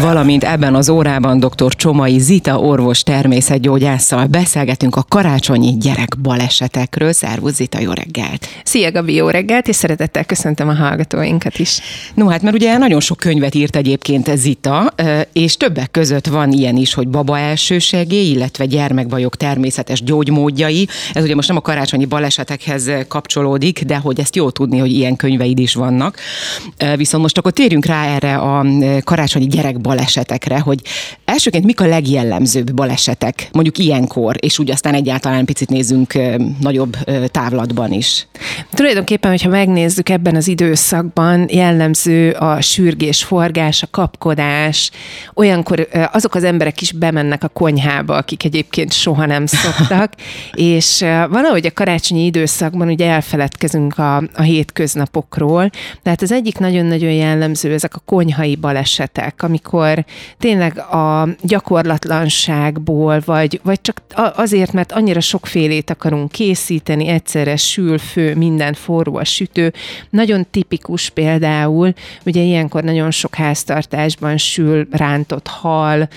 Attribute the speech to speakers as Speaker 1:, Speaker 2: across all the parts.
Speaker 1: Valamint ebben az órában dr. Csomai Zita orvos természetgyógyásszal beszélgetünk a karácsonyi gyerek balesetekről. Szervusz Zita, jó reggelt!
Speaker 2: Szia Gabi, jó reggelt, és szeretettel köszöntöm a hallgatóinkat is.
Speaker 1: No hát, mert ugye nagyon sok könyvet írt egyébként Zita, és többek között van ilyen is, hogy baba elsősegé, illetve gyermekbajok természetes gyógymódjai. Ez ugye most nem a karácsonyi balesetekhez kapcsolódik, de hogy ezt jó tudni, hogy ilyen könyveid is vannak. Viszont most akkor térjünk rá erre a karácsonyi gyerek balesetekre, hogy elsőként mik a legjellemzőbb balesetek, mondjuk ilyenkor, és úgy aztán egyáltalán picit nézzünk nagyobb távlatban is.
Speaker 2: Tulajdonképpen, hogyha megnézzük ebben az időszakban, jellemző a sürgés, forgás, a kapkodás. Olyankor azok az emberek is bemennek a konyhába, akik egyébként soha nem szoktak, és valahogy a karácsonyi időszakban ugye elfeledkezünk a, a hétköznapokról, tehát az egyik nagyon-nagyon jellemző ezek a konyhai balesetek, amikor tényleg a gyakorlatlanságból, vagy, vagy csak azért, mert annyira sokfélét akarunk készíteni, egyszerre sül, fő, minden forró a sütő. Nagyon tipikus például, ugye ilyenkor nagyon sok háztartásban sül rántott hal,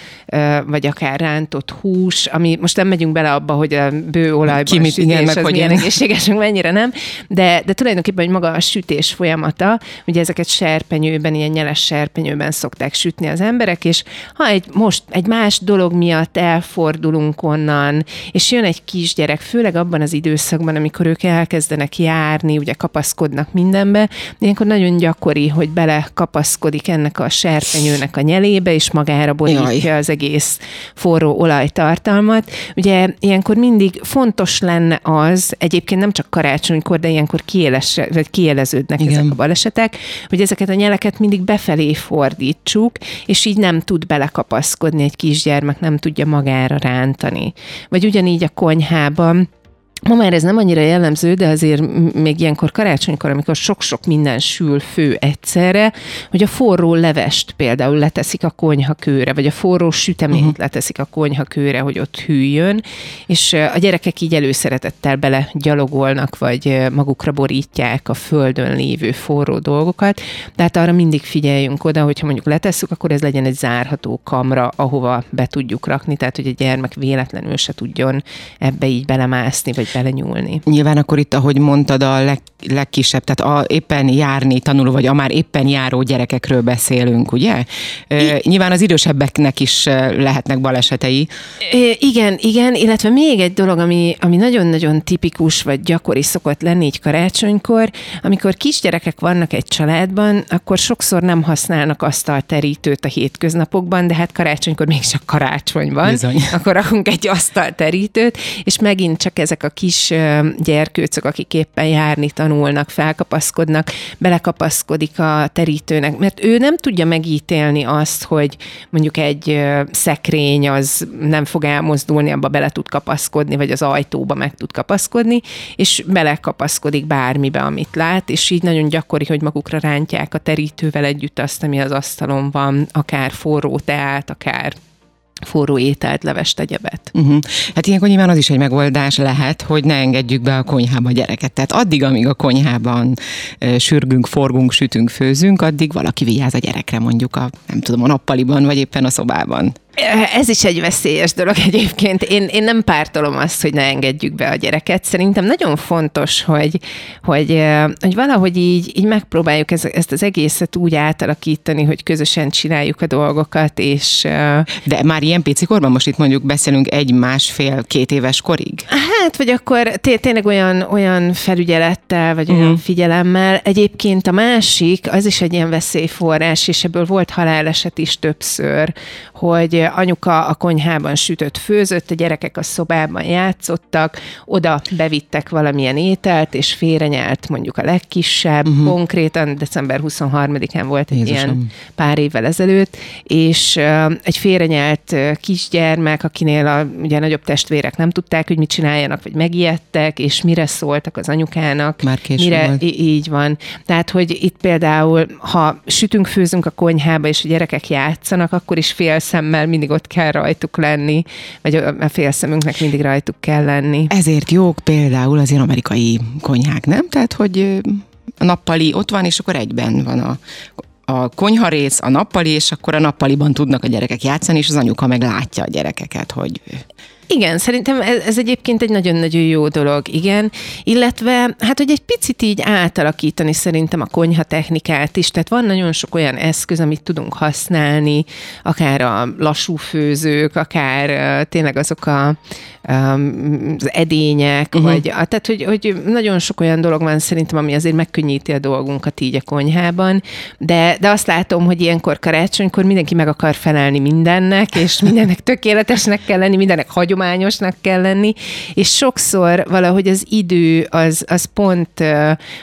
Speaker 2: vagy akár rántott hús, ami most nem megyünk bele abba, hogy a bőolajban Ki mit, sütés igen, meg az hogy milyen egészséges, mennyire nem, de, de tulajdonképpen, hogy maga a sütés folyamata, ugye ezeket serpenyőben, ilyen nyeles serpenyőben szokták sütni az emberek, és ha egy most egy más dolog miatt elfordulunk onnan, és jön egy kisgyerek, főleg abban az időszakban, amikor ők elkezdenek járni, ugye kapaszkodnak mindenbe, ilyenkor nagyon gyakori, hogy bele kapaszkodik ennek a serpenyőnek a nyelébe, és magára borítja az egész forró olajtartalmat. Ugye ilyenkor mindig fontos lenne az, egyébként nem csak karácsonykor, de ilyenkor kiéles, vagy kiéleződnek Igen. ezek a balesetek, hogy ezeket a nyeleket mindig befelé fordítsuk, és így nem tud belekapaszkodni egy kisgyermek, nem tudja magára rántani. Vagy ugyanígy a konyhában, Ma már ez nem annyira jellemző, de azért még ilyenkor karácsonykor, amikor sok-sok minden sül fő egyszerre, hogy a forró levest például leteszik a konyhakőre, vagy a forró süteményt uh-huh. leteszik a konyhakőre, hogy ott hűljön, és a gyerekek így előszeretettel bele gyalogolnak, vagy magukra borítják a földön lévő forró dolgokat, tehát arra mindig figyeljünk oda, hogyha mondjuk letesszük, akkor ez legyen egy zárható kamra, ahova be tudjuk rakni, tehát hogy a gyermek véletlenül se tudjon ebbe így belemászni, vagy belenyúlni.
Speaker 1: Nyilván akkor itt, ahogy mondtad, a leg, legkisebb, tehát a éppen járni tanuló, vagy a már éppen járó gyerekekről beszélünk, ugye? I- Nyilván az idősebbeknek is lehetnek balesetei.
Speaker 2: Igen, igen, illetve még egy dolog, ami, ami nagyon-nagyon tipikus, vagy gyakori szokott lenni így karácsonykor, amikor kisgyerekek vannak egy családban, akkor sokszor nem használnak asztalterítőt a hétköznapokban, de hát karácsonykor még csak karácsony van, Bizony. akkor rakunk egy asztalterítőt, és megint csak ezek a kis gyerkőcök, akik éppen járni tanulnak, felkapaszkodnak, belekapaszkodik a terítőnek, mert ő nem tudja megítélni azt, hogy mondjuk egy szekrény az nem fog elmozdulni, abba bele tud kapaszkodni, vagy az ajtóba meg tud kapaszkodni, és belekapaszkodik bármibe, amit lát, és így nagyon gyakori, hogy magukra rántják a terítővel együtt azt, ami az asztalon van, akár forró teát, akár forró ételt, levest, egyebet.
Speaker 1: Uh-huh. Hát ilyenkor nyilván az is egy megoldás lehet, hogy ne engedjük be a konyhába a gyereket. Tehát addig, amíg a konyhában e, sürgünk, forgunk, sütünk, főzünk, addig valaki vigyáz a gyerekre mondjuk a, nem tudom, a nappaliban, vagy éppen a szobában.
Speaker 2: Ez is egy veszélyes dolog egyébként. Én, én nem pártolom azt, hogy ne engedjük be a gyereket. Szerintem nagyon fontos, hogy, hogy, hogy valahogy így, így megpróbáljuk ez, ezt az egészet úgy átalakítani, hogy közösen csináljuk a dolgokat, és...
Speaker 1: De már ilyen pici korban, most itt mondjuk beszélünk egy, másfél, két éves korig?
Speaker 2: Hát, vagy akkor té- tényleg olyan, olyan felügyelettel, vagy olyan uh-huh. figyelemmel. Egyébként a másik, az is egy ilyen veszélyforrás, és ebből volt haláleset is többször, hogy anyuka a konyhában sütött, főzött, a gyerekek a szobában játszottak, oda bevittek valamilyen ételt, és félrenyelt mondjuk a legkisebb, uh-huh. konkrétan december 23-án volt egy Jézusom. ilyen pár évvel ezelőtt, és uh, egy félrenyelt kisgyermek, akinél a ugye nagyobb testvérek nem tudták, hogy mit csináljanak, vagy megijedtek, és mire szóltak az anyukának.
Speaker 1: Már
Speaker 2: mire,
Speaker 1: volt.
Speaker 2: Így van. Tehát, hogy itt például, ha sütünk, főzünk a konyhába, és a gyerekek játszanak, akkor is fél szemmel mindig ott kell rajtuk lenni, vagy a félszemünknek mindig rajtuk kell lenni.
Speaker 1: Ezért jók például az ilyen amerikai konyhák, nem? Tehát, hogy a nappali ott van, és akkor egyben van a a konyharész, a nappali, és akkor a nappaliban tudnak a gyerekek játszani, és az anyuka meg látja a gyerekeket, hogy
Speaker 2: igen, szerintem ez, ez egyébként egy nagyon-nagyon jó dolog, igen. Illetve, hát, hogy egy picit így átalakítani szerintem a konyha technikát is, tehát van nagyon sok olyan eszköz, amit tudunk használni, akár a lassú főzők, akár tényleg azok a, az edények, uh-huh. vagy tehát, hogy, hogy nagyon sok olyan dolog van szerintem, ami azért megkönnyíti a dolgunkat így a konyhában, de, de azt látom, hogy ilyenkor karácsonykor mindenki meg akar felelni mindennek, és mindennek tökéletesnek kell lenni, mindennek hagyom hagyományosnak kell lenni, és sokszor valahogy az idő az, az pont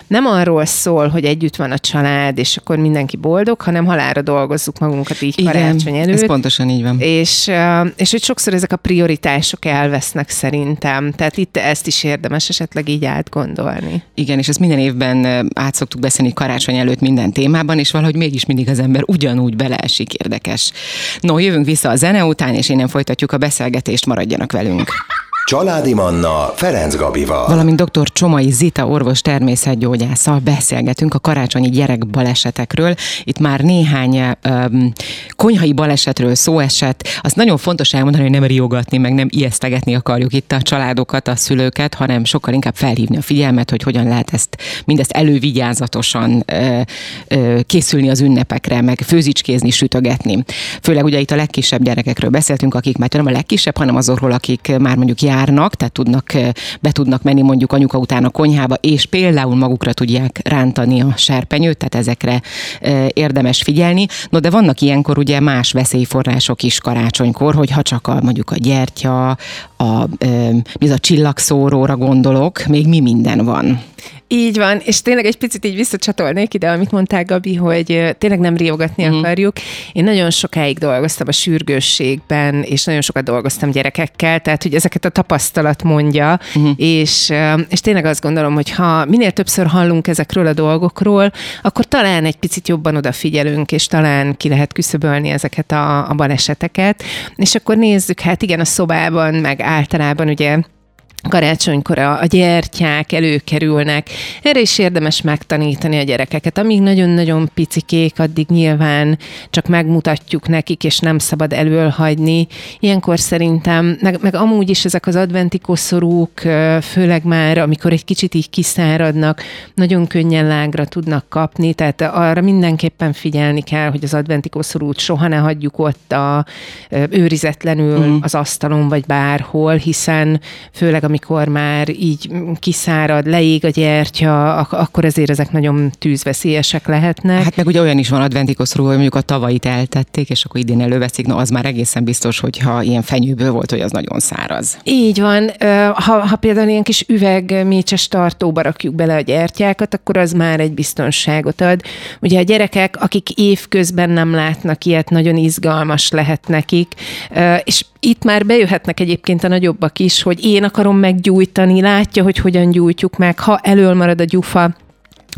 Speaker 2: nem arról szól, hogy együtt van a család, és akkor mindenki boldog, hanem halára dolgozzuk magunkat így Igen, karácsony előtt.
Speaker 1: ez pontosan így van.
Speaker 2: És, és hogy sokszor ezek a prioritások elvesznek szerintem. Tehát itt ezt is érdemes esetleg így átgondolni.
Speaker 1: Igen, és ezt minden évben át szoktuk beszélni karácsony előtt minden témában, és valahogy mégis mindig az ember ugyanúgy beleesik érdekes. No, jövünk vissza a zene után, és innen folytatjuk a beszélgetést, maradjanak maradjanak velünk.
Speaker 3: Családi Manna Ferenc Gabival.
Speaker 1: Valamint dr. Csomai Zita orvos természetgyógyásszal beszélgetünk a karácsonyi gyerek balesetekről. Itt már néhány um, konyhai balesetről szó esett. Azt nagyon fontos elmondani, hogy nem riogatni, meg nem ijesztegetni akarjuk itt a családokat, a szülőket, hanem sokkal inkább felhívni a figyelmet, hogy hogyan lehet ezt mindezt elővigyázatosan ö, ö, készülni az ünnepekre, meg főzicskézni, sütögetni. Főleg ugye itt a legkisebb gyerekekről beszéltünk, akik már nem a legkisebb, hanem azokról, akik már mondjuk jár járnak, tehát tudnak, be tudnak menni mondjuk anyuka után a konyhába, és például magukra tudják rántani a serpenyőt, tehát ezekre érdemes figyelni. No, de vannak ilyenkor ugye más veszélyforrások is karácsonykor, hogy ha csak a, mondjuk a gyertya, a, az a csillagszóróra gondolok, még mi minden van.
Speaker 2: Így van, és tényleg egy picit így visszacsatolnék ide, amit mondtál, Gabi, hogy tényleg nem riogatni mm. akarjuk. Én nagyon sokáig dolgoztam a sürgősségben, és nagyon sokat dolgoztam gyerekekkel, tehát hogy ezeket a tapasztalat mondja, mm. és, és tényleg azt gondolom, hogy ha minél többször hallunk ezekről a dolgokról, akkor talán egy picit jobban odafigyelünk, és talán ki lehet küszöbölni ezeket a, a baleseteket. És akkor nézzük, hát igen, a szobában, meg általában ugye karácsonykor a, gyertyák előkerülnek. Erre is érdemes megtanítani a gyerekeket. Amíg nagyon-nagyon picikék, addig nyilván csak megmutatjuk nekik, és nem szabad elölhagyni. Ilyenkor szerintem, meg, meg amúgy is ezek az adventi koszorúk, főleg már, amikor egy kicsit így kiszáradnak, nagyon könnyen lágra tudnak kapni, tehát arra mindenképpen figyelni kell, hogy az adventi koszorút soha ne hagyjuk ott a, őrizetlenül mm. az asztalon, vagy bárhol, hiszen főleg amikor már így kiszárad, leég a gyertya, akkor azért ezek nagyon tűzveszélyesek lehetnek.
Speaker 1: Hát meg ugye olyan is van adventikoszról, hogy mondjuk a tavait eltették, és akkor idén előveszik, no az már egészen biztos, hogyha ilyen fenyőből volt, hogy az nagyon száraz.
Speaker 2: Így van. Ha, ha például ilyen kis üvegmécses tartóba rakjuk bele a gyertyákat, akkor az már egy biztonságot ad. Ugye a gyerekek, akik évközben nem látnak ilyet, nagyon izgalmas lehet nekik, és itt már bejöhetnek egyébként a nagyobbak is, hogy én akarom meggyújtani, látja, hogy hogyan gyújtjuk meg, ha elől marad a gyufa,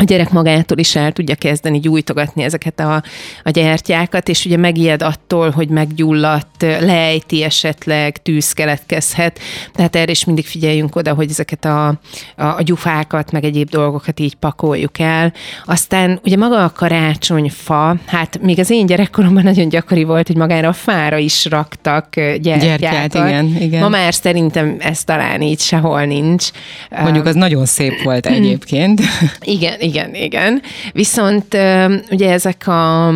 Speaker 2: a gyerek magától is el tudja kezdeni gyújtogatni ezeket a, a gyertyákat, és ugye megijed attól, hogy meggyulladt, lejti esetleg, tűz keletkezhet. Tehát erre is mindig figyeljünk oda, hogy ezeket a, a, a gyufákat, meg egyéb dolgokat így pakoljuk el. Aztán ugye maga a karácsonyfa, hát még az én gyerekkoromban nagyon gyakori volt, hogy magára a fára is raktak gyertyákat. Gyertyát, igen, igen. Ma már szerintem ez talán így sehol nincs.
Speaker 1: Mondjuk az nagyon szép volt egyébként.
Speaker 2: Igen, igen, igen. Viszont ugye ezek a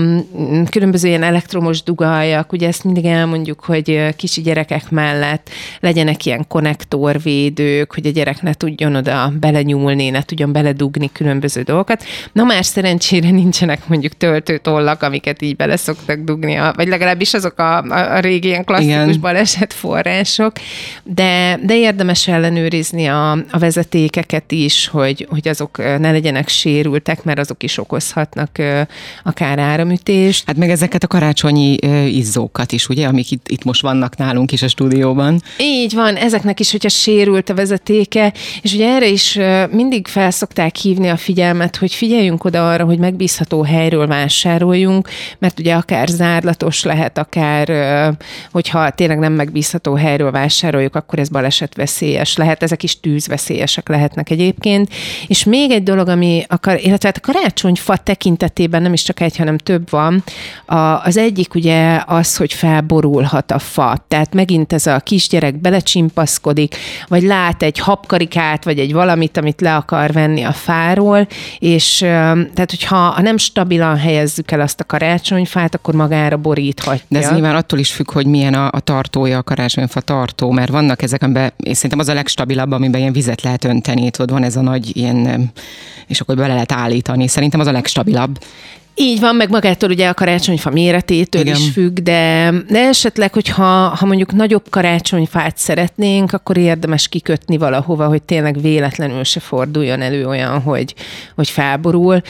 Speaker 2: különböző ilyen elektromos dugajak, ugye ezt mindig elmondjuk, hogy kicsi gyerekek mellett legyenek ilyen konnektorvédők, hogy a gyerek ne tudjon oda belenyúlni, ne tudjon beledugni különböző dolgokat. Na már szerencsére nincsenek mondjuk töltőtollak, amiket így bele szoktak dugni, vagy legalábbis azok a, a, a régi ilyen klasszikus Igen. baleset források, de, de érdemes ellenőrizni a, a vezetékeket is, hogy, hogy azok ne legyenek sérültek, mert azok is okozhatnak akár áramütést.
Speaker 1: Hát meg ezeket a karácsonyi izzókat is, ugye, amik itt, itt most vannak nálunk is a stúdióban.
Speaker 2: Így van, ezeknek is, hogyha sérült a vezetéke, és ugye erre is mindig felszokták hívni a figyelmet, hogy figyeljünk oda arra, hogy megbízható helyről vásároljunk, mert ugye akár zárlatos lehet, akár hogyha tényleg nem megbízható helyről vásároljuk, akkor ez balesetveszélyes lehet, ezek is tűzveszélyesek lehetnek egyébként. És még egy dolog, ami akar, illetve hát a karácsonyfa tekintetében nem is csak egy, hanem több van. A, az egyik ugye az, hogy felborulhat a fa. Tehát megint ez a kisgyerek belecsimpaszkodik, vagy lát egy habkarikát, vagy egy valamit, amit le akar venni a fáról, és tehát, hogyha ha nem stabilan helyezzük el azt a karácsonyfát, akkor magára boríthatja.
Speaker 1: De ez nyilván attól is függ, hogy milyen a, a tartója a karácsonyfa tartó, mert vannak ezek, amiben, én szerintem az a legstabilabb, amiben ilyen vizet lehet önteni, tudod, van ez a nagy ilyen, és akkor bele lehet állítani. Szerintem az a legstabilabb.
Speaker 2: Így van, meg magától ugye a karácsonyfa méretétől Igen. is függ, de, de esetleg, hogyha ha mondjuk nagyobb karácsonyfát szeretnénk, akkor érdemes kikötni valahova, hogy tényleg véletlenül se forduljon elő olyan, hogy, hogy felborul.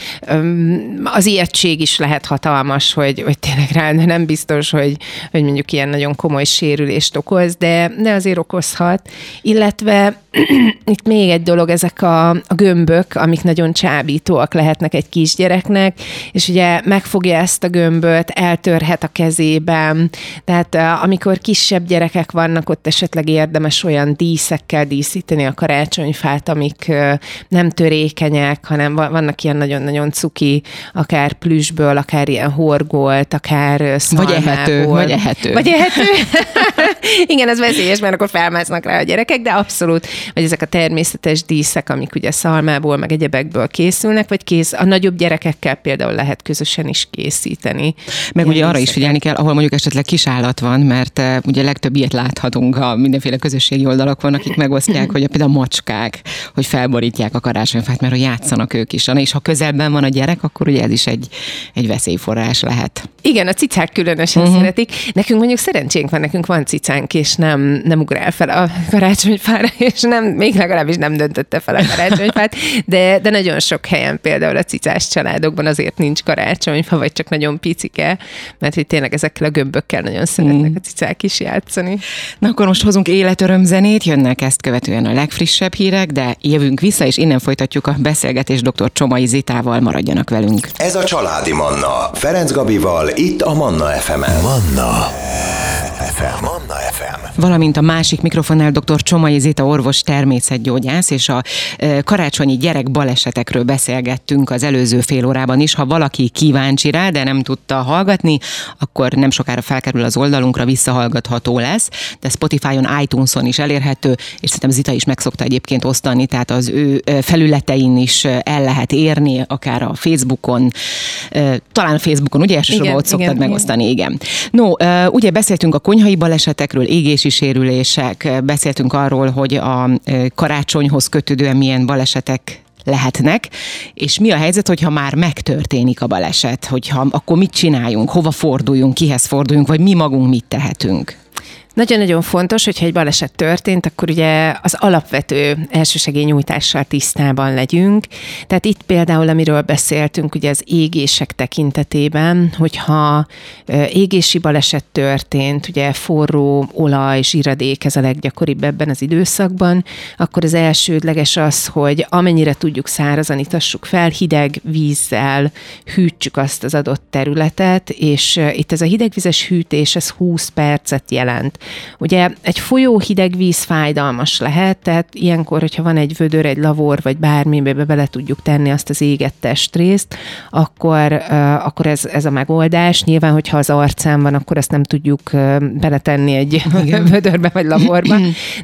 Speaker 2: Az ijegység is lehet hatalmas, hogy, hogy tényleg rá, nem biztos, hogy, hogy mondjuk ilyen nagyon komoly sérülést okoz, de, de azért okozhat. Illetve itt még egy dolog, ezek a, a gömbök, amik nagyon csábítóak lehetnek egy kisgyereknek, és ugye megfogja ezt a gömböt, eltörhet a kezében, tehát amikor kisebb gyerekek vannak, ott esetleg érdemes olyan díszekkel díszíteni a karácsonyfát, amik nem törékenyek, hanem vannak ilyen nagyon-nagyon cuki, akár plüsből, akár ilyen horgolt, akár
Speaker 1: szalmából. Vagy ehető. Vagy ehető.
Speaker 2: Vagy ehető. Igen, ez veszélyes, mert akkor felmásznak rá a gyerekek, de abszolút, vagy ezek a természetes díszek, amik ugye szalmából, meg egyebekből készülnek, vagy kész, a nagyobb gyerekekkel például lehet közösen is készíteni.
Speaker 1: Meg ugye arra is figyelni kell, ahol mondjuk esetleg kis állat van, mert uh, ugye legtöbb ilyet láthatunk, a mindenféle közösségi oldalak van, akik megosztják, hogy például a macskák, hogy felborítják a karácsonyfát, mert hogy játszanak ők is. És ha közelben van a gyerek, akkor ugye ez is egy, egy veszélyforrás lehet.
Speaker 2: Igen, a cicák különösen uh-huh. szeretik. Nekünk mondjuk szerencsénk van, nekünk van cicánk, és nem, nem ugrál fel a karácsonyfára, és nem, még legalábbis nem döntötte fel a karácsonyfát, de, de nagyon sok helyen például a cicás családokban azért nincs karácsonyfa, vagy csak nagyon picike, mert hogy tényleg ezekkel a gömbökkel nagyon szeretnek mm. a cicák is játszani.
Speaker 1: Na akkor most hozunk életöröm zenét, jönnek ezt követően a legfrissebb hírek, de jövünk vissza, és innen folytatjuk a beszélgetést dr. Csomai Zitával, maradjanak velünk.
Speaker 3: Ez a Családi Manna, Ferenc Gabival, itt a Manna FM-en. Manna FM. Manna FM.
Speaker 1: Valamint a másik mikrofonnál dr. Csomai Zita orvos természetgyógyász, és a karácsonyi gyerek balesetekről beszélgettünk az előző fél órában is. Ha valaki kíváncsi rá, de nem tudta hallgatni, akkor nem sokára felkerül az oldalunkra, visszahallgatható lesz, de Spotify-on, iTunes-on is elérhető, és szerintem Zita is meg szokta egyébként osztani, tehát az ő felületein is el lehet érni, akár a Facebookon, talán a Facebookon, ugye elsősorban igen, ott szoktad igen, megosztani, igen. No, ugye beszéltünk a konyhai balesetekről, égési sérülések, beszéltünk arról, hogy a karácsonyhoz kötődően milyen balesetek lehetnek, és mi a helyzet, hogyha már megtörténik a baleset, hogyha akkor mit csináljunk, hova forduljunk, kihez forduljunk, vagy mi magunk mit tehetünk?
Speaker 2: Nagyon-nagyon fontos, hogyha egy baleset történt, akkor ugye az alapvető elsősegélynyújtással tisztában legyünk. Tehát itt például, amiről beszéltünk, ugye az égések tekintetében, hogyha égési baleset történt, ugye forró olaj, zsiradék, ez a leggyakoribb ebben az időszakban, akkor az elsődleges az, hogy amennyire tudjuk szárazan itassuk fel, hideg vízzel hűtsük azt az adott területet, és itt ez a hidegvizes hűtés, ez 20 percet jelent. Ugye egy folyó hideg víz fájdalmas lehet, tehát ilyenkor, hogyha van egy vödör, egy lavor, vagy bármibe bele tudjuk tenni azt az égett testrészt, akkor, akkor ez, ez a megoldás. Nyilván, hogyha az arcán van, akkor ezt nem tudjuk beletenni egy Igen. vödörbe vagy laborba.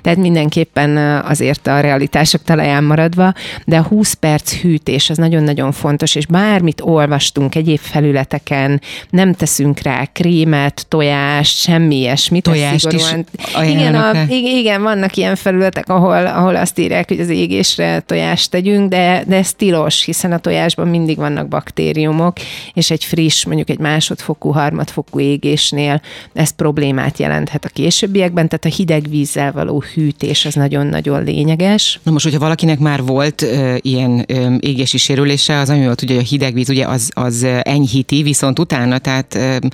Speaker 2: Tehát mindenképpen azért a realitások talaján maradva, de a 20 perc hűtés az nagyon-nagyon fontos, és bármit olvastunk egyéb felületeken, nem teszünk rá krémet, tojást, semmi ilyesmit.
Speaker 1: Tojást
Speaker 2: szigorúan. igen, a, igen, vannak ilyen felületek, ahol, ahol azt írják, hogy az égésre tojást tegyünk, de, de ez tilos, hiszen a tojásban mindig vannak baktériumok, és egy friss, mondjuk egy másodfokú, harmadfokú égésnél ez problémát jelenthet a későbbiekben, tehát a hideg vízzel való hűtés az nagyon-nagyon lényeges.
Speaker 1: Na most, hogyha valakinek már volt uh, ilyen um, égési sérülése, az nagyon jól tudja, hogy a hideg víz ugye az, az enyhíti, viszont utána, tehát um,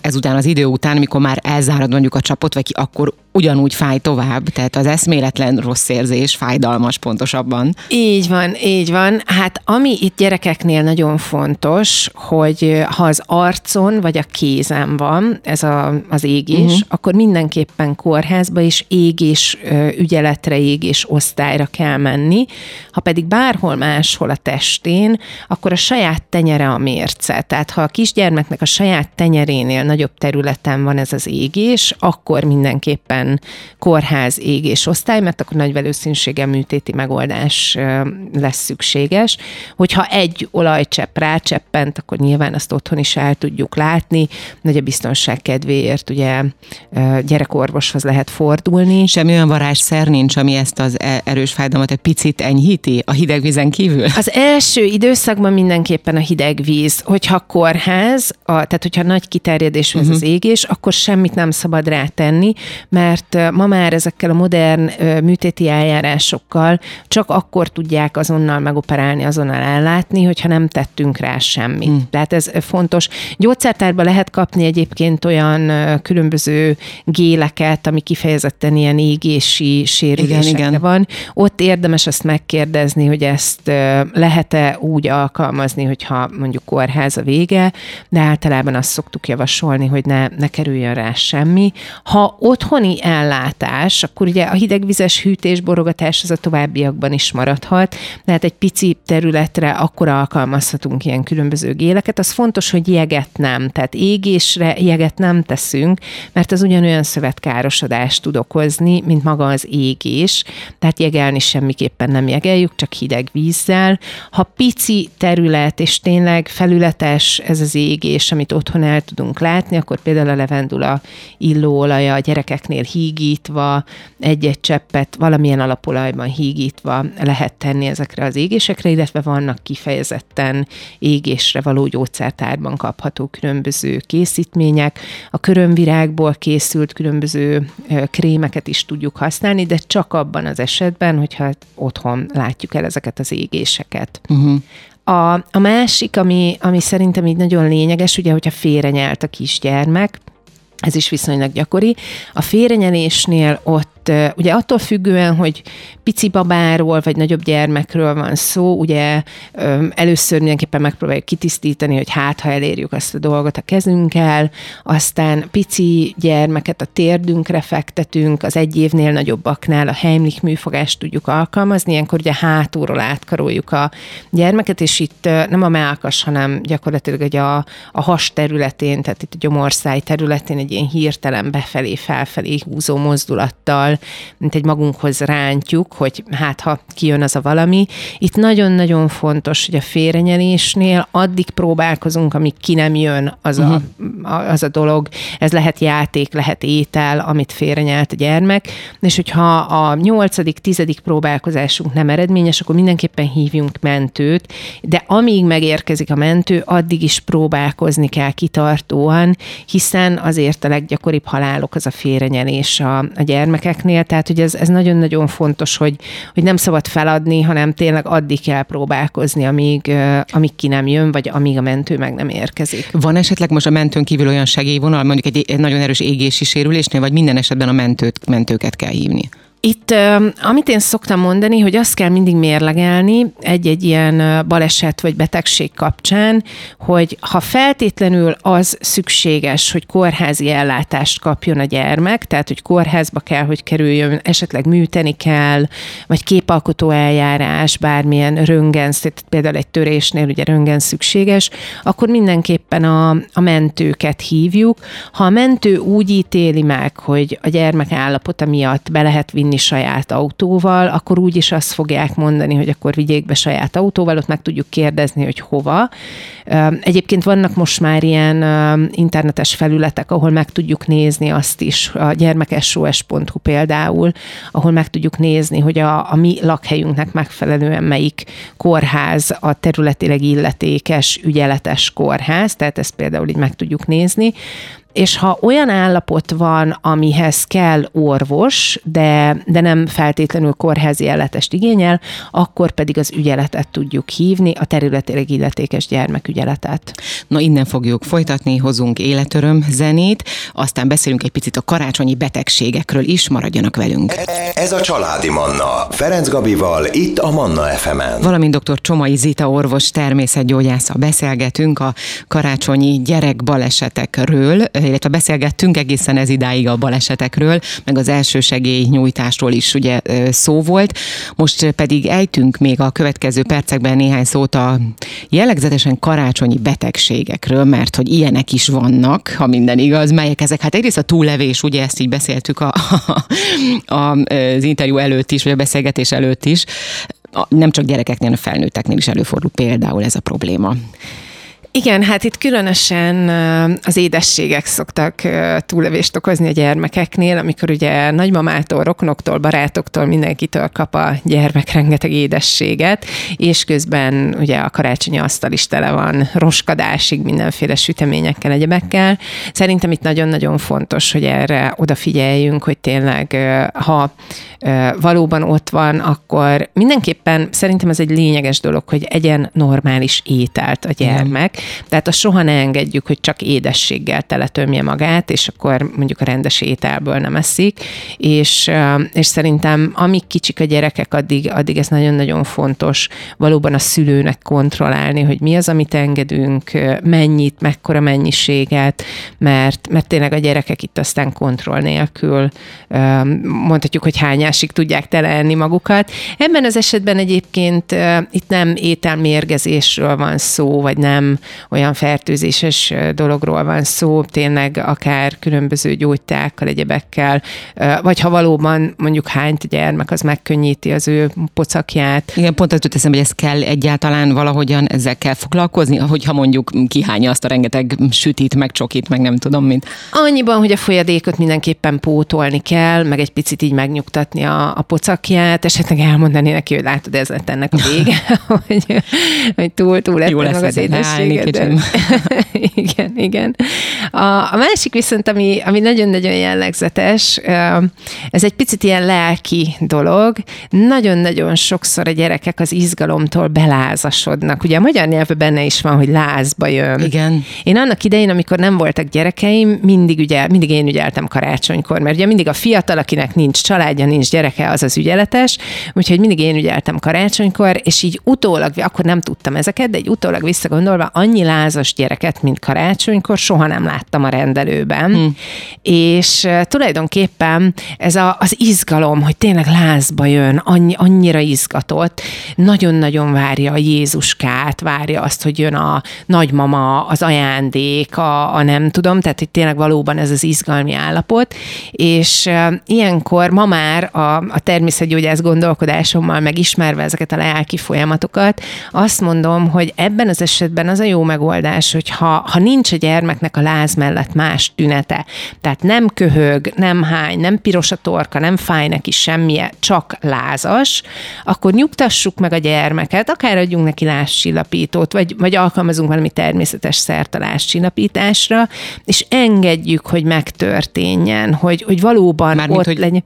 Speaker 1: ezután az idő után, amikor már elzárad mondjuk a csapot, vagy ki, akkor ugyanúgy fáj tovább, tehát az eszméletlen rossz érzés, fájdalmas pontosabban.
Speaker 2: Így van, így van. Hát ami itt gyerekeknél nagyon fontos, hogy ha az arcon vagy a kézen van ez a, az égés, uh-huh. akkor mindenképpen kórházba is égés ügyeletre, égés osztályra kell menni. Ha pedig bárhol máshol a testén, akkor a saját tenyere a mérce. Tehát ha a kisgyermeknek a saját tenyerénél nagyobb területen van ez az égés, akkor mindenképpen ilyen kórház égés osztály, mert akkor nagy valószínűséggel műtéti megoldás lesz szükséges. Hogyha egy olajcsepp rácseppent, akkor nyilván azt otthon is el tudjuk látni, nagy a biztonság kedvéért ugye gyerekorvoshoz lehet fordulni.
Speaker 1: Semmi olyan varázsszer nincs, ami ezt az e- erős fájdalmat egy picit enyhíti a hideg vízen kívül?
Speaker 2: Az első időszakban mindenképpen a hideg víz. Hogyha kórház, a, tehát hogyha nagy kiterjedés uh-huh. az égés, akkor semmit nem szabad rátenni, mert mert ma már ezekkel a modern műtéti eljárásokkal csak akkor tudják azonnal megoperálni, azonnal ellátni, hogyha nem tettünk rá semmit. Hmm. Tehát ez fontos. Gyógyszertárban lehet kapni egyébként olyan különböző géleket, ami kifejezetten ilyen égési sérülésekre igen, igen. van. Ott érdemes azt megkérdezni, hogy ezt lehet-e úgy alkalmazni, hogyha mondjuk kórház a vége, de általában azt szoktuk javasolni, hogy ne, ne kerüljön rá semmi. Ha otthoni ellátás, akkor ugye a hidegvizes hűtés, borogatás az a továbbiakban is maradhat, tehát egy pici területre akkor alkalmazhatunk ilyen különböző géleket. Az fontos, hogy jeget nem, tehát égésre jeget nem teszünk, mert az ugyanolyan szövetkárosodást tud okozni, mint maga az égés, tehát jegelni semmiképpen nem jegeljük, csak hideg vízzel. Ha pici terület, és tényleg felületes ez az égés, amit otthon el tudunk látni, akkor például a levendula illóolaja a gyerekeknél hígítva, egy-egy cseppet valamilyen alapolajban hígítva lehet tenni ezekre az égésekre, illetve vannak kifejezetten égésre való gyógyszertárban kapható különböző készítmények. A körömvirágból készült különböző krémeket is tudjuk használni, de csak abban az esetben, hogyha otthon látjuk el ezeket az égéseket. Uh-huh. A, a másik, ami, ami szerintem így nagyon lényeges, ugye, hogyha félrenyelt a kisgyermek, ez is viszonylag gyakori. A félrenyelésnél ott ugye attól függően, hogy pici babáról vagy nagyobb gyermekről van szó, ugye először mindenképpen megpróbáljuk kitisztítani, hogy hát, ha elérjük azt a dolgot a kezünkkel, aztán pici gyermeket a térdünkre fektetünk, az egy évnél nagyobbaknál a Heimlich műfogást tudjuk alkalmazni, ilyenkor ugye hátulról átkaroljuk a gyermeket, és itt nem a melkas, hanem gyakorlatilag egy a, a has területén, tehát itt a gyomorszáj területén egy ilyen hirtelen befelé, felfelé húzó mozdulattal mint egy magunkhoz rántjuk, hogy hát ha kijön az a valami. Itt nagyon-nagyon fontos, hogy a félrenyelésnél addig próbálkozunk, amíg ki nem jön az, uh-huh. a, az a dolog. Ez lehet játék, lehet étel, amit félrenyelt a gyermek, és hogyha a nyolcadik, tizedik próbálkozásunk nem eredményes, akkor mindenképpen hívjunk mentőt, de amíg megérkezik a mentő, addig is próbálkozni kell kitartóan, hiszen azért a leggyakoribb halálok az a félrenyelés a, a gyermekeknél, gyerekeknél, tehát hogy ez, ez nagyon-nagyon fontos, hogy, hogy nem szabad feladni, hanem tényleg addig kell próbálkozni, amíg, amíg ki nem jön, vagy amíg a mentő meg nem érkezik.
Speaker 1: Van esetleg most a mentőn kívül olyan segélyvonal, mondjuk egy, egy nagyon erős égési sérülésnél, vagy minden esetben a mentőt, mentőket kell hívni?
Speaker 2: Itt, amit én szoktam mondani, hogy azt kell mindig mérlegelni egy-egy ilyen baleset vagy betegség kapcsán, hogy ha feltétlenül az szükséges, hogy kórházi ellátást kapjon a gyermek, tehát hogy kórházba kell, hogy kerüljön, esetleg műteni kell, vagy képalkotó eljárás, bármilyen tehát például egy törésnél ugye röngen szükséges, akkor mindenképpen a, a mentőket hívjuk. Ha a mentő úgy ítéli meg, hogy a gyermek állapota miatt be lehet vinni vinni saját autóval, akkor úgyis azt fogják mondani, hogy akkor vigyék be saját autóval, ott meg tudjuk kérdezni, hogy hova. Egyébként vannak most már ilyen internetes felületek, ahol meg tudjuk nézni azt is, a gyermeksos.hu például, ahol meg tudjuk nézni, hogy a, a mi lakhelyünknek megfelelően melyik kórház a területileg illetékes, ügyeletes kórház, tehát ezt például így meg tudjuk nézni, és ha olyan állapot van, amihez kell orvos, de, de nem feltétlenül kórházi elletest igényel, akkor pedig az ügyeletet tudjuk hívni, a területileg illetékes gyermekügyeletet.
Speaker 1: Na innen fogjuk folytatni, hozunk életöröm zenét, aztán beszélünk egy picit a karácsonyi betegségekről is, maradjanak velünk.
Speaker 3: Ez a Családi Manna, Ferenc Gabival, itt a Manna FM-en.
Speaker 1: Valamint dr. Csomai Zita orvos természetgyógyásza beszélgetünk a karácsonyi gyerekbalesetekről, illetve beszélgettünk egészen ez idáig a balesetekről, meg az elsősegély nyújtásról is ugye szó volt. Most pedig ejtünk még a következő percekben néhány szót a jellegzetesen karácsonyi betegségekről, mert hogy ilyenek is vannak, ha minden igaz, melyek ezek. Hát egyrészt a túllevés, ugye ezt így beszéltük a, a, az interjú előtt is, vagy a beszélgetés előtt is, nem csak gyerekeknél, a felnőtteknél is előfordul például ez a probléma.
Speaker 2: Igen, hát itt különösen az édességek szoktak túlevést okozni a gyermekeknél, amikor ugye nagymamától, rokonoktól, barátoktól, mindenkitől kap a gyermek rengeteg édességet, és közben ugye a karácsonyi asztal is tele van roskadásig mindenféle süteményekkel, egyebekkel. Szerintem itt nagyon-nagyon fontos, hogy erre odafigyeljünk, hogy tényleg ha valóban ott van, akkor mindenképpen szerintem ez egy lényeges dolog, hogy egyen normális ételt a gyermek. Tehát azt soha ne engedjük, hogy csak édességgel teletömje magát, és akkor mondjuk a rendes ételből nem eszik, és, és szerintem amíg kicsik a gyerekek, addig, addig ez nagyon-nagyon fontos valóban a szülőnek kontrollálni, hogy mi az, amit engedünk, mennyit, mekkora mennyiséget, mert, mert tényleg a gyerekek itt aztán kontroll nélkül mondhatjuk, hogy hányásig tudják telelni magukat. Ebben az esetben egyébként itt nem ételmérgezésről van szó, vagy nem olyan fertőzéses dologról van szó, tényleg akár különböző gyógytákkal, egyebekkel, vagy ha valóban mondjuk hányt gyermek, az megkönnyíti az ő pocakját.
Speaker 1: Igen, pont azt teszem, hogy ez kell egyáltalán valahogyan ezzel kell foglalkozni, hogyha mondjuk kihánya azt a rengeteg sütit, meg csokit, meg nem tudom mint.
Speaker 2: Annyiban, hogy a folyadékot mindenképpen pótolni kell, meg egy picit így megnyugtatni a, a pocakját, esetleg elmondani neki, hogy látod, ez lett ennek a vége, hogy, hogy túl, túl
Speaker 1: Jó lesz az édességet de...
Speaker 2: igen, igen. A, a másik viszont, ami, ami nagyon-nagyon jellegzetes, ez egy picit ilyen lelki dolog. Nagyon-nagyon sokszor a gyerekek az izgalomtól belázasodnak. Ugye a magyar nyelvben benne is van, hogy lázba jön.
Speaker 1: Igen.
Speaker 2: Én annak idején, amikor nem voltak gyerekeim, mindig, ugye, mindig én ügyeltem karácsonykor, mert ugye mindig a fiatal, akinek nincs családja, nincs gyereke, az az ügyeletes, úgyhogy mindig én ügyeltem karácsonykor, és így utólag, akkor nem tudtam ezeket, de egy utólag visszagondolva, annyi lázas gyereket, mint karácsonykor, soha nem láttam a rendelőben. Hmm. És tulajdonképpen ez a, az izgalom, hogy tényleg lázba jön, annyi, annyira izgatott, nagyon-nagyon várja a Jézuskát, várja azt, hogy jön a nagymama, az ajándék, a, a nem tudom, tehát hogy tényleg valóban ez az izgalmi állapot, és ilyenkor ma már a, a természetgyógyász gondolkodásommal megismerve ezeket a lelki folyamatokat, azt mondom, hogy ebben az esetben az a jó megoldás, hogy ha, ha nincs a gyermeknek a láz mellett más tünete, tehát nem köhög, nem hány, nem piros a torka, nem fáj neki semmije, csak lázas, akkor nyugtassuk meg a gyermeket, akár adjunk neki lázcsillapítót, vagy, vagy alkalmazunk valami természetes szert a lázcsillapításra, és engedjük, hogy megtörténjen, hogy, hogy valóban Mármint, ott hogy legyen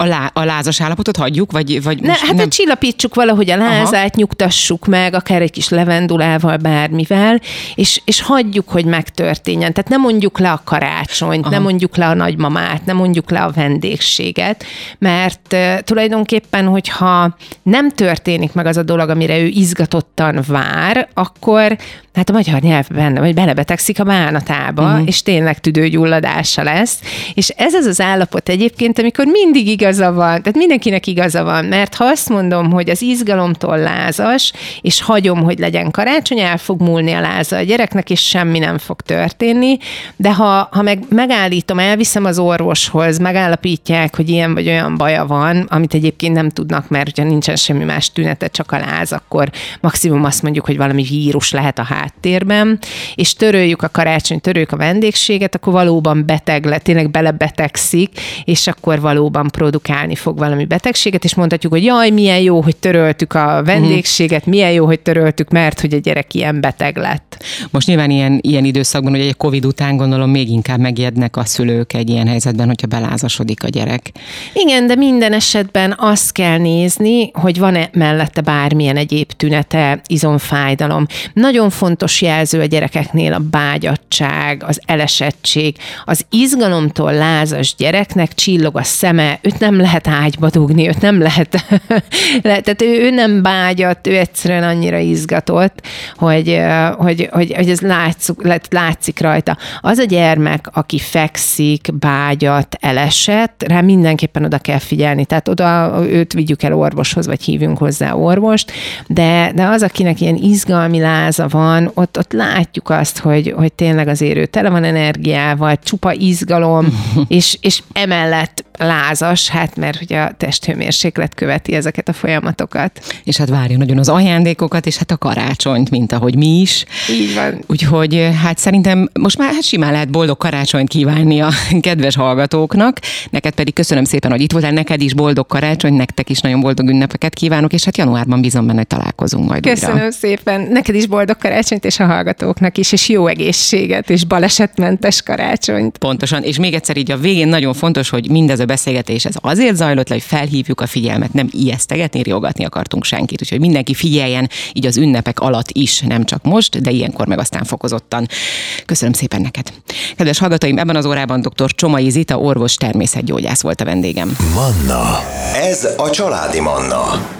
Speaker 1: a, lá, a lázas állapotot hagyjuk? Vagy, vagy
Speaker 2: ne, hát nem? csillapítsuk valahogy a lázát, Aha. nyugtassuk meg, akár egy kis levendulával, bármivel, és, és hagyjuk, hogy megtörténjen. Tehát nem mondjuk le a karácsonyt, Aha. nem mondjuk le a nagymamát, nem mondjuk le a vendégséget, mert uh, tulajdonképpen, hogyha nem történik meg az a dolog, amire ő izgatottan vár, akkor hát a magyar nyelvben, vagy belebetegszik a bánatába, uh-huh. és tényleg tüdőgyulladása lesz. És ez az az állapot egyébként, amikor mindig igaz, igaza van, tehát mindenkinek igaza van, mert ha azt mondom, hogy az izgalomtól lázas, és hagyom, hogy legyen karácsony, el fog múlni a láza a gyereknek, és semmi nem fog történni, de ha, ha meg megállítom, elviszem az orvoshoz, megállapítják, hogy ilyen vagy olyan baja van, amit egyébként nem tudnak, mert hogyha nincsen semmi más tünete, csak a láz, akkor maximum azt mondjuk, hogy valami vírus lehet a háttérben, és töröljük a karácsony, töröljük a vendégséget, akkor valóban beteg le, tényleg belebetegszik, és akkor valóban produkálni fog valami betegséget, és mondhatjuk, hogy jaj, milyen jó, hogy töröltük a vendégséget, milyen jó, hogy töröltük, mert hogy a gyerek ilyen beteg lett.
Speaker 1: Most nyilván ilyen, ilyen időszakban, hogy egy Covid után gondolom még inkább megijednek a szülők egy ilyen helyzetben, hogyha belázasodik a gyerek.
Speaker 2: Igen, de minden esetben azt kell nézni, hogy van-e mellette bármilyen egyéb tünete, izomfájdalom. Nagyon fontos jelző a gyerekeknél a bágyadság, az elesettség, az izgalomtól lázas gyereknek csillog a szeme, őt nem lehet ágyba dugni, őt nem lehet, tehát ő, ő nem bágyat, ő egyszerűen annyira izgatott, hogy, hogy, hogy, hogy ez látszuk, látszik rajta. Az a gyermek, aki fekszik, bágyat, elesett, rá mindenképpen oda kell figyelni, tehát oda őt vigyük el orvoshoz, vagy hívjunk hozzá orvost, de, de az, akinek ilyen izgalmi láza van, ott, ott látjuk azt, hogy, hogy tényleg azért ő tele van energiával, csupa izgalom, és, és emellett lázas, hát mert ugye a testhőmérséklet követi ezeket a folyamatokat.
Speaker 1: És hát várja nagyon az ajándékokat, és hát a karácsonyt, mint ahogy mi is.
Speaker 2: Így van.
Speaker 1: Úgyhogy hát szerintem most már hát simán lehet boldog karácsonyt kívánni a kedves hallgatóknak. Neked pedig köszönöm szépen, hogy itt voltál, neked is boldog karácsony, nektek is nagyon boldog ünnepeket kívánok, és hát januárban bízom benne, hogy találkozunk majd
Speaker 2: Köszönöm
Speaker 1: újra.
Speaker 2: szépen, neked is boldog karácsonyt, és a hallgatóknak is, és jó egészséget, és balesetmentes karácsonyt.
Speaker 1: Pontosan, és még egyszer így a végén nagyon fontos, hogy mindez a beszélgetés ez azért zajlott hogy felhívjuk a figyelmet, nem ijesztegetni, riogatni akartunk senkit, úgyhogy mindenki figyeljen így az ünnepek alatt is, nem csak most, de ilyenkor meg aztán fokozottan. Köszönöm szépen neked. Kedves hallgatóim, ebben az órában dr. Csomai Zita, orvos természetgyógyász volt a vendégem.
Speaker 3: Manna. Ez a családi Manna.